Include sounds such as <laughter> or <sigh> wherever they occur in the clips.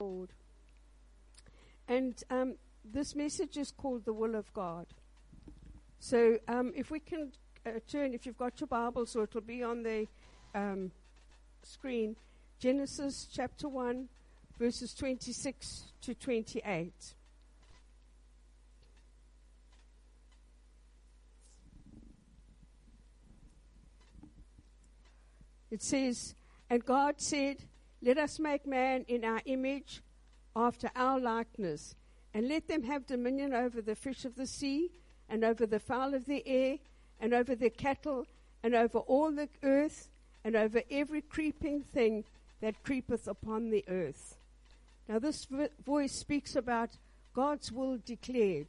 Lord. And um, this message is called the will of God. So um, if we can uh, turn, if you've got your Bible, so it'll be on the um, screen, Genesis chapter 1, verses 26 to 28. It says, And God said, Let us make man in our image, after our likeness, and let them have dominion over the fish of the sea, and over the fowl of the air, and over the cattle, and over all the earth, and over every creeping thing that creepeth upon the earth. Now, this vo- voice speaks about God's will declared.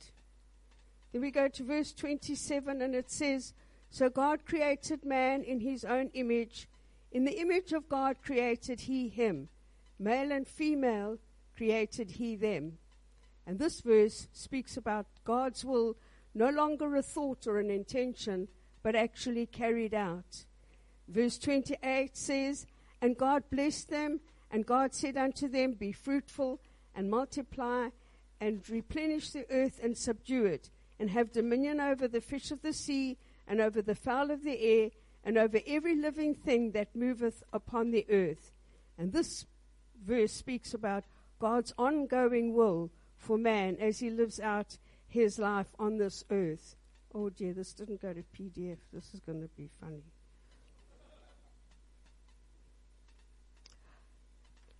Then we go to verse 27, and it says, So God created man in his own image. In the image of God created he him. Male and female created he them. And this verse speaks about God's will no longer a thought or an intention, but actually carried out. Verse 28 says, And God blessed them, and God said unto them, Be fruitful and multiply, and replenish the earth and subdue it, and have dominion over the fish of the sea, and over the fowl of the air, and over every living thing that moveth upon the earth. And this verse speaks about God's ongoing will for man as he lives out his life on this earth. Oh dear, this didn't go to PDF. This is going to be funny.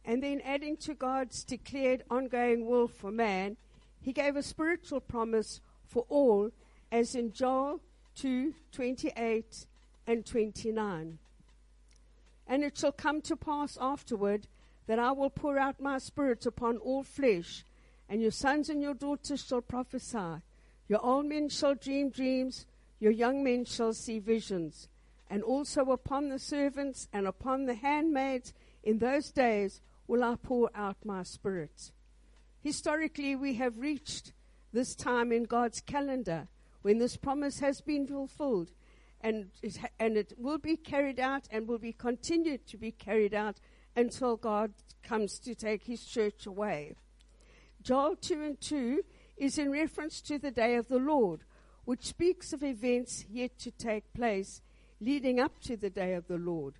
And then adding to God's declared ongoing will for man, he gave a spiritual promise for all, as in Joel 2 28 and 29. And it shall come to pass afterward that I will pour out my spirit upon all flesh, and your sons and your daughters shall prophesy. Your old men shall dream dreams, your young men shall see visions. And also upon the servants and upon the handmaids in those days will I pour out my spirit. Historically, we have reached this time in God's calendar when this promise has been fulfilled and it, and it will be carried out and will be continued to be carried out until God comes to take his church away. Joel 2 and 2 is in reference to the day of the Lord, which speaks of events yet to take place leading up to the day of the Lord.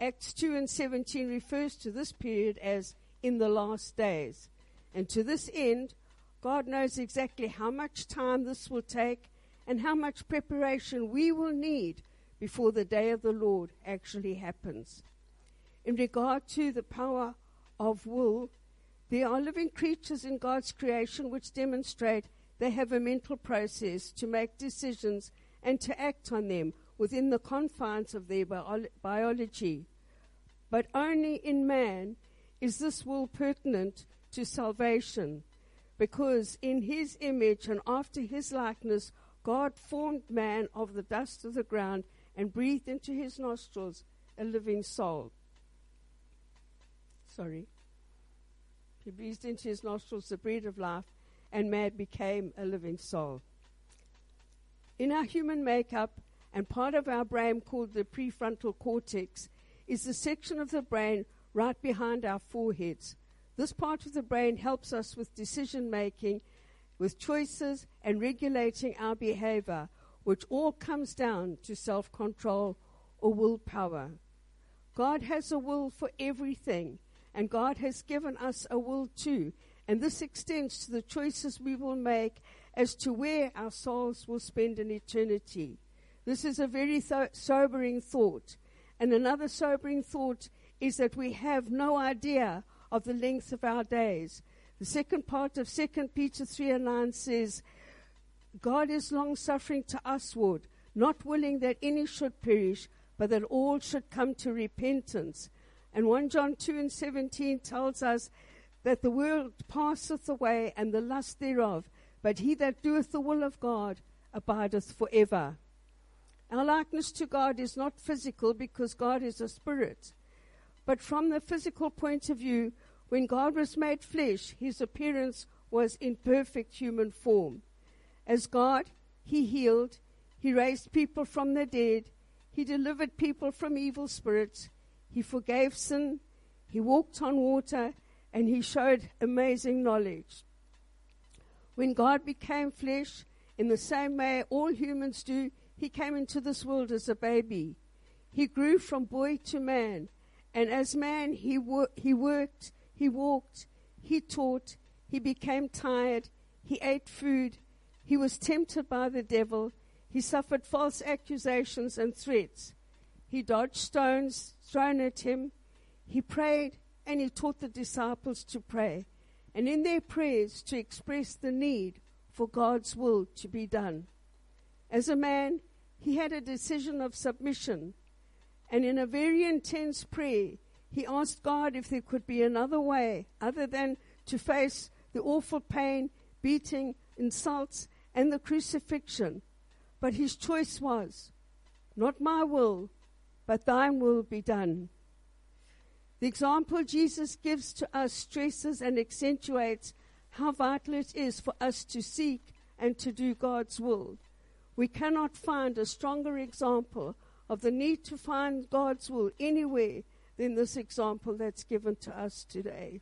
Acts 2 and 17 refers to this period as in the last days. And to this end, God knows exactly how much time this will take and how much preparation we will need before the day of the Lord actually happens. In regard to the power of will, there are living creatures in God's creation which demonstrate they have a mental process to make decisions and to act on them within the confines of their bio- biology. But only in man is this will pertinent to salvation, because in his image and after his likeness, God formed man of the dust of the ground and breathed into his nostrils a living soul. Sorry. He breathed into his nostrils the breath of life, and man became a living soul. In our human makeup, and part of our brain called the prefrontal cortex, is the section of the brain right behind our foreheads. This part of the brain helps us with decision making, with choices, and regulating our behavior, which all comes down to self control or willpower. God has a will for everything, and God has given us a will too. And this extends to the choices we will make as to where our souls will spend an eternity. This is a very th- sobering thought. And another sobering thought is that we have no idea of the length of our days. The second part of 2 Peter 3 and 9 says, God is long suffering to usward, not willing that any should perish, but that all should come to repentance. And 1 John 2 and 17 tells us that the world passeth away and the lust thereof, but he that doeth the will of God abideth forever. Our likeness to God is not physical because God is a spirit. But from the physical point of view, when God was made flesh, his appearance was in perfect human form. As God, he healed, he raised people from the dead, he delivered people from evil spirits, he forgave sin, he walked on water, and he showed amazing knowledge. When God became flesh, in the same way all humans do, he came into this world as a baby. He grew from boy to man, and as man he, he worked, he walked, he taught, he became tired, he ate food, he was tempted by the devil, he suffered false accusations and threats. He dodged stones thrown at him, he prayed, and he taught the disciples to pray, and in their prayers to express the need for God's will to be done. As a man, he had a decision of submission, and in a very intense prayer, he asked God if there could be another way other than to face the awful pain, beating, insults, and the crucifixion. But his choice was, Not my will, but thine will be done. The example Jesus gives to us stresses and accentuates how vital it is for us to seek and to do God's will. We cannot find a stronger example of the need to find God's will anywhere than this example that's given to us today.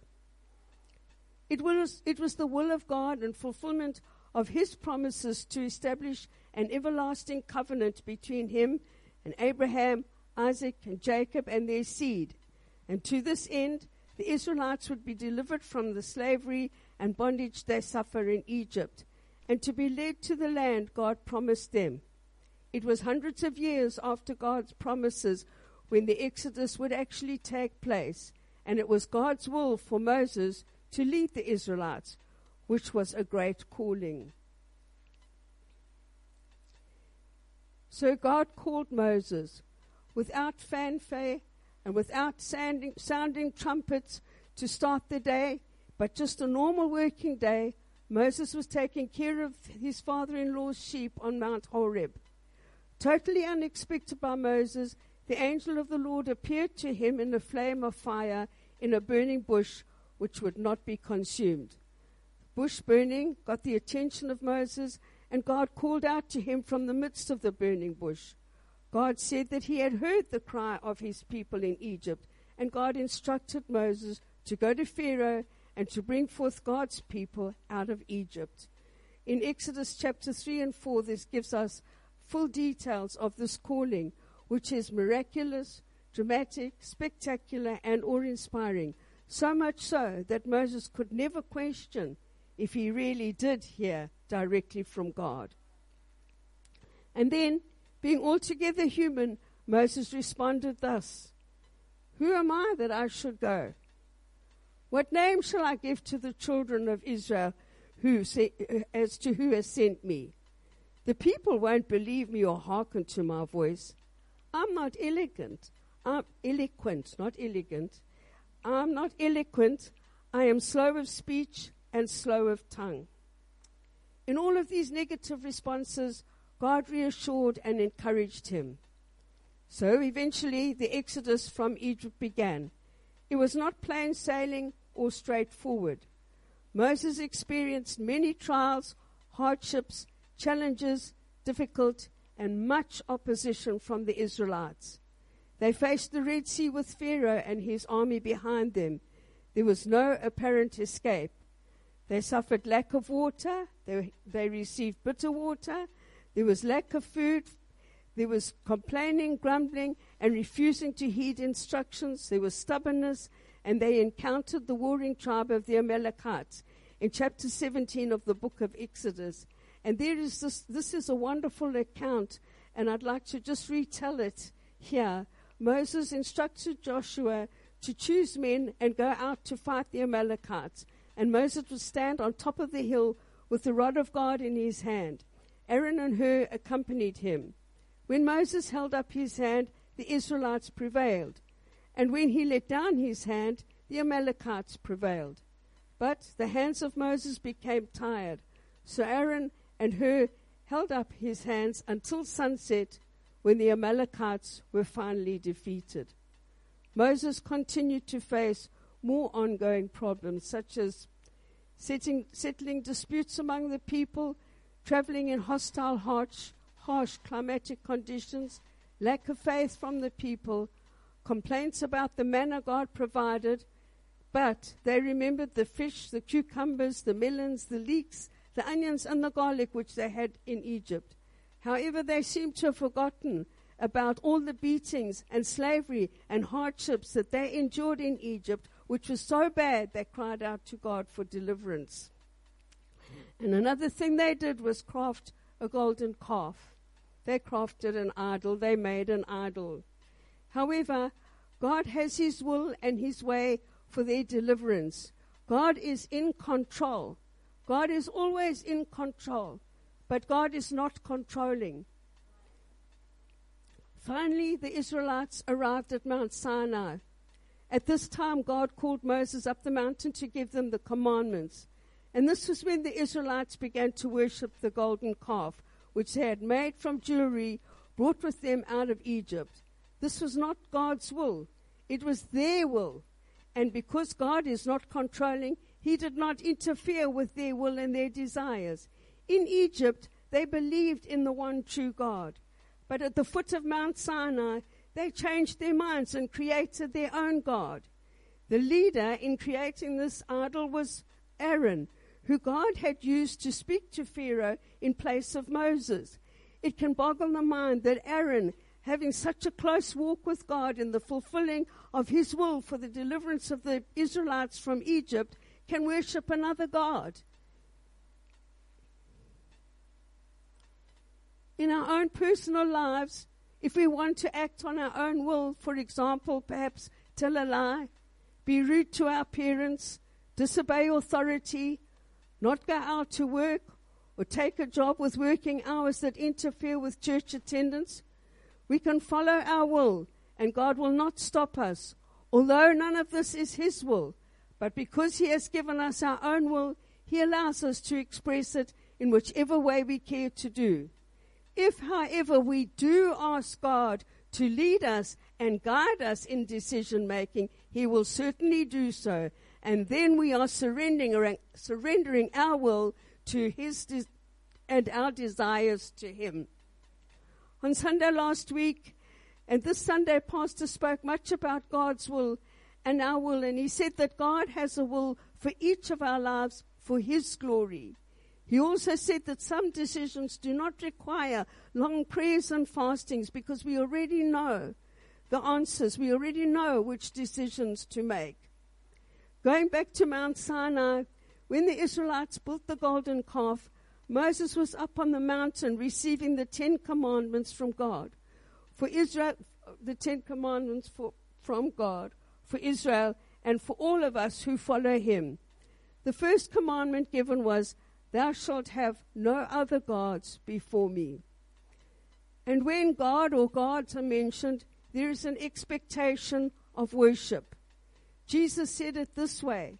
It was, it was the will of God and fulfillment of His promises to establish an everlasting covenant between Him and Abraham, Isaac, and Jacob and their seed. And to this end, the Israelites would be delivered from the slavery and bondage they suffer in Egypt, and to be led to the land God promised them. It was hundreds of years after God's promises when the Exodus would actually take place, and it was God's will for Moses to lead the Israelites, which was a great calling. So God called Moses without fanfare and without sounding, sounding trumpets to start the day, but just a normal working day. Moses was taking care of his father in law's sheep on Mount Horeb. Totally unexpected by Moses, the angel of the Lord appeared to him in a flame of fire in a burning bush which would not be consumed. Bush burning got the attention of Moses, and God called out to him from the midst of the burning bush. God said that he had heard the cry of his people in Egypt, and God instructed Moses to go to Pharaoh and to bring forth God's people out of Egypt. In Exodus chapter 3 and 4, this gives us full details of this calling, which is miraculous, dramatic, spectacular, and awe inspiring. So much so that Moses could never question if he really did hear directly from God. And then being altogether human, Moses responded thus Who am I that I should go? What name shall I give to the children of Israel who say, as to who has sent me? The people won't believe me or hearken to my voice. I'm not elegant. I'm eloquent, not elegant. I'm not eloquent. I am slow of speech and slow of tongue. In all of these negative responses, God reassured and encouraged him. So eventually, the exodus from Egypt began. It was not plain sailing or straightforward. Moses experienced many trials, hardships, challenges, difficult, and much opposition from the Israelites. They faced the Red Sea with Pharaoh and his army behind them. There was no apparent escape. They suffered lack of water, they, they received bitter water, there was lack of food. There was complaining, grumbling, and refusing to heed instructions. There was stubbornness, and they encountered the warring tribe of the Amalekites in chapter 17 of the book of Exodus. And there is this, this is a wonderful account, and I'd like to just retell it here. Moses instructed Joshua to choose men and go out to fight the Amalekites. And Moses would stand on top of the hill with the rod of God in his hand. Aaron and Hur accompanied him. When Moses held up his hand, the Israelites prevailed. And when he let down his hand, the Amalekites prevailed. But the hands of Moses became tired. So Aaron and Hur held up his hands until sunset when the Amalekites were finally defeated. Moses continued to face more ongoing problems, such as setting, settling disputes among the people traveling in hostile, harsh, harsh climatic conditions, lack of faith from the people, complaints about the manna God provided, But they remembered the fish, the cucumbers, the melons, the leeks, the onions, and the garlic which they had in Egypt. However, they seem to have forgotten about all the beatings and slavery and hardships that they endured in Egypt, which was so bad they cried out to God for deliverance. And another thing they did was craft a golden calf. They crafted an idol, they made an idol. However, God has His will and His way for their deliverance. God is in control. God is always in control, but God is not controlling. Finally, the Israelites arrived at Mount Sinai. At this time, God called Moses up the mountain to give them the commandments. And this was when the Israelites began to worship the golden calf, which they had made from jewelry brought with them out of Egypt. This was not God's will, it was their will. And because God is not controlling, He did not interfere with their will and their desires. In Egypt, they believed in the one true God. But at the foot of Mount Sinai, they changed their minds and created their own God. The leader in creating this idol was Aaron, who God had used to speak to Pharaoh in place of Moses. It can boggle the mind that Aaron, having such a close walk with God in the fulfilling of his will for the deliverance of the Israelites from Egypt, can worship another God. In our own personal lives, if we want to act on our own will, for example, perhaps tell a lie, be rude to our parents, disobey authority, not go out to work, or take a job with working hours that interfere with church attendance, we can follow our will and God will not stop us. Although none of this is His will, but because He has given us our own will, He allows us to express it in whichever way we care to do. If, however, we do ask God to lead us and guide us in decision making, He will certainly do so. And then we are surrendering, surrendering our will to His de- and our desires to Him. On Sunday last week, and this Sunday, Pastor spoke much about God's will and our will, and he said that God has a will for each of our lives for His glory. He also said that some decisions do not require long prayers and fastings because we already know the answers. We already know which decisions to make. Going back to Mount Sinai, when the Israelites built the golden calf, Moses was up on the mountain receiving the Ten Commandments from God. For Israel, the Ten Commandments for, from God, for Israel, and for all of us who follow him. The first commandment given was, Thou shalt have no other gods before me. And when God or gods are mentioned, there is an expectation of worship. Jesus said it this way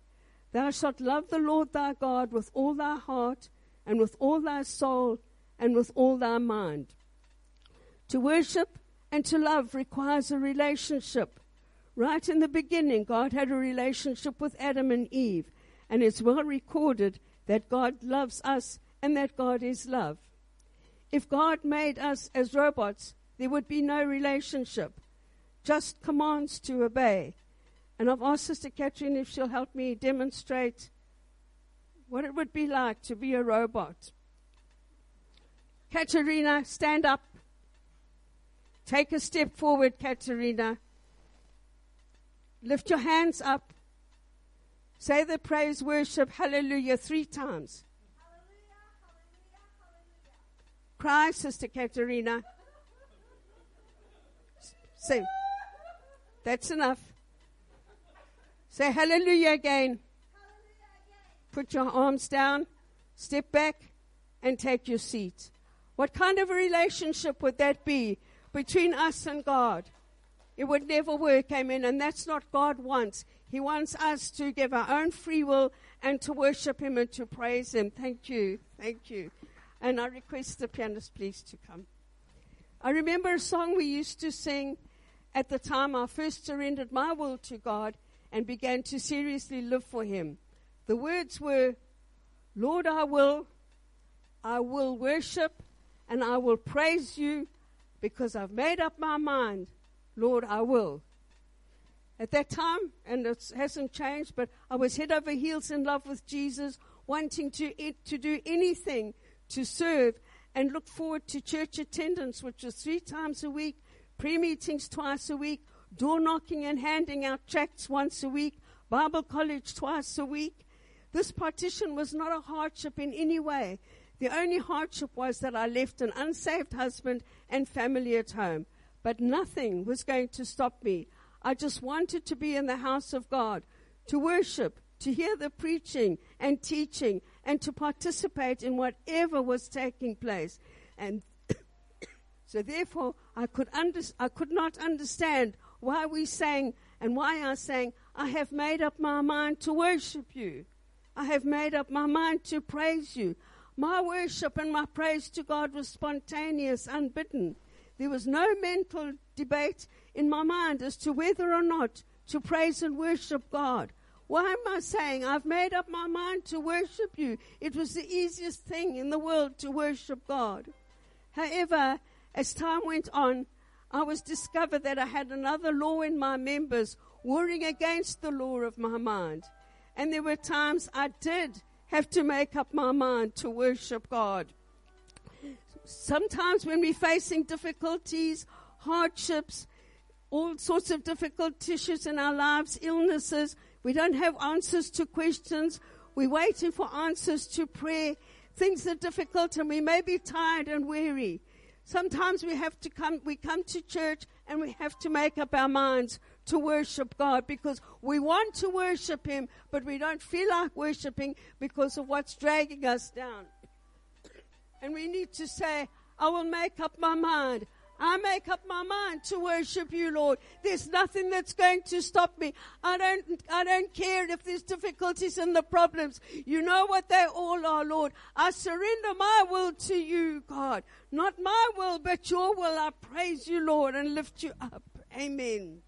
Thou shalt love the Lord thy God with all thy heart, and with all thy soul, and with all thy mind. To worship and to love requires a relationship. Right in the beginning, God had a relationship with Adam and Eve, and it's well recorded that God loves us and that God is love. If God made us as robots, there would be no relationship, just commands to obey. And I've asked Sister Catherine if she'll help me demonstrate what it would be like to be a robot. Katerina, stand up. Take a step forward, Katerina. Lift your hands up. Say the praise, worship, hallelujah three times. Cry, Sister Katerina. Say, that's enough. Say hallelujah again. Put your arms down, step back, and take your seat. What kind of a relationship would that be between us and God? It would never work, amen. And that's not God wants. He wants us to give our own free will and to worship Him and to praise Him. Thank you. Thank you. And I request the pianist, please, to come. I remember a song we used to sing at the time I first surrendered my will to God and began to seriously live for Him. The words were, Lord, I will, I will worship and I will praise you because I've made up my mind. Lord, I will. At that time, and it hasn't changed, but I was head over heels in love with Jesus, wanting to, to do anything to serve and look forward to church attendance, which was three times a week, pre meetings twice a week, door knocking and handing out tracts once a week, Bible college twice a week. This partition was not a hardship in any way. The only hardship was that I left an unsaved husband and family at home. But nothing was going to stop me. I just wanted to be in the house of God, to worship, to hear the preaching and teaching, and to participate in whatever was taking place. And <coughs> so therefore, I could, under, I could not understand why we sang and why I sang, I have made up my mind to worship you. I have made up my mind to praise you. My worship and my praise to God was spontaneous, unbidden. There was no mental debate in my mind as to whether or not to praise and worship God. Why am I saying I've made up my mind to worship you? It was the easiest thing in the world to worship God. However, as time went on, I was discovered that I had another law in my members warring against the law of my mind. And there were times I did have to make up my mind to worship God. Sometimes when we're facing difficulties, hardships, all sorts of difficult issues in our lives, illnesses, we don't have answers to questions. We're waiting for answers to prayer. Things are difficult and we may be tired and weary. Sometimes we have to come, we come to church and we have to make up our minds to worship God because we want to worship Him, but we don't feel like worshiping because of what's dragging us down. And we need to say, I will make up my mind. I make up my mind to worship you, Lord. There's nothing that's going to stop me. I don't, I don't care if there's difficulties and the problems. You know what they all are, Lord. I surrender my will to you, God. Not my will, but your will. I praise you, Lord, and lift you up. Amen.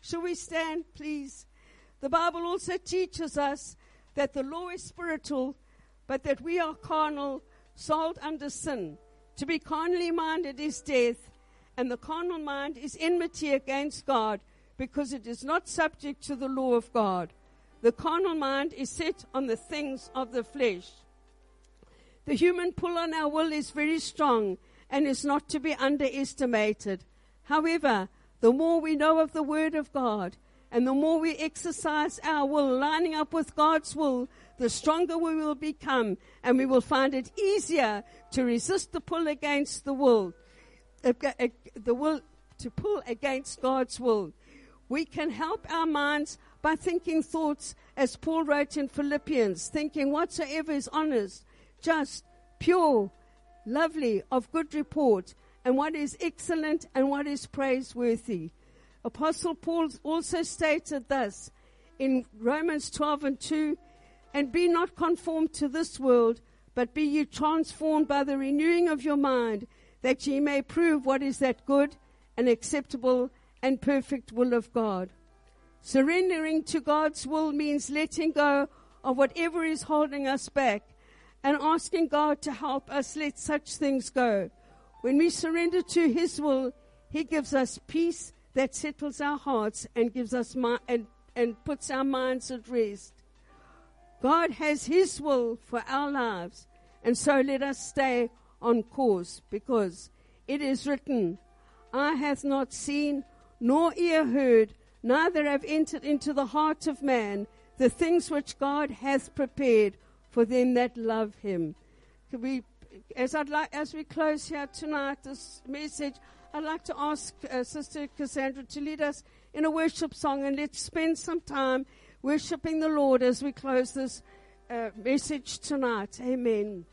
Shall we stand, please? The Bible also teaches us that the law is spiritual, but that we are carnal, sold under sin. To be carnally minded is death, and the carnal mind is enmity against God, because it is not subject to the law of God. The carnal mind is set on the things of the flesh. The human pull on our will is very strong and is not to be underestimated. However, the more we know of the Word of God, and the more we exercise our will, lining up with God's will, the stronger we will become, and we will find it easier to resist the pull against the will, the will to pull against God's will. We can help our minds by thinking thoughts, as Paul wrote in Philippians, thinking whatsoever is honest, just, pure, lovely, of good report, and what is excellent and what is praiseworthy. Apostle Paul also stated this in Romans 12 and 2 and be not conformed to this world, but be ye transformed by the renewing of your mind, that ye may prove what is that good and acceptable and perfect will of God. Surrendering to God's will means letting go of whatever is holding us back and asking God to help us let such things go. When we surrender to His will, He gives us peace that settles our hearts and gives us and, and puts our minds at rest. God has His will for our lives, and so let us stay on course because it is written, "I hath not seen, nor ear heard, neither have entered into the heart of man the things which God hath prepared for them that love Him." We as Eye'd like, as we close here tonight, this message, I'd like to ask uh, Sister Cassandra to lead us in a worship song, and let's spend some time worshiping the Lord as we close this uh, message tonight. Amen.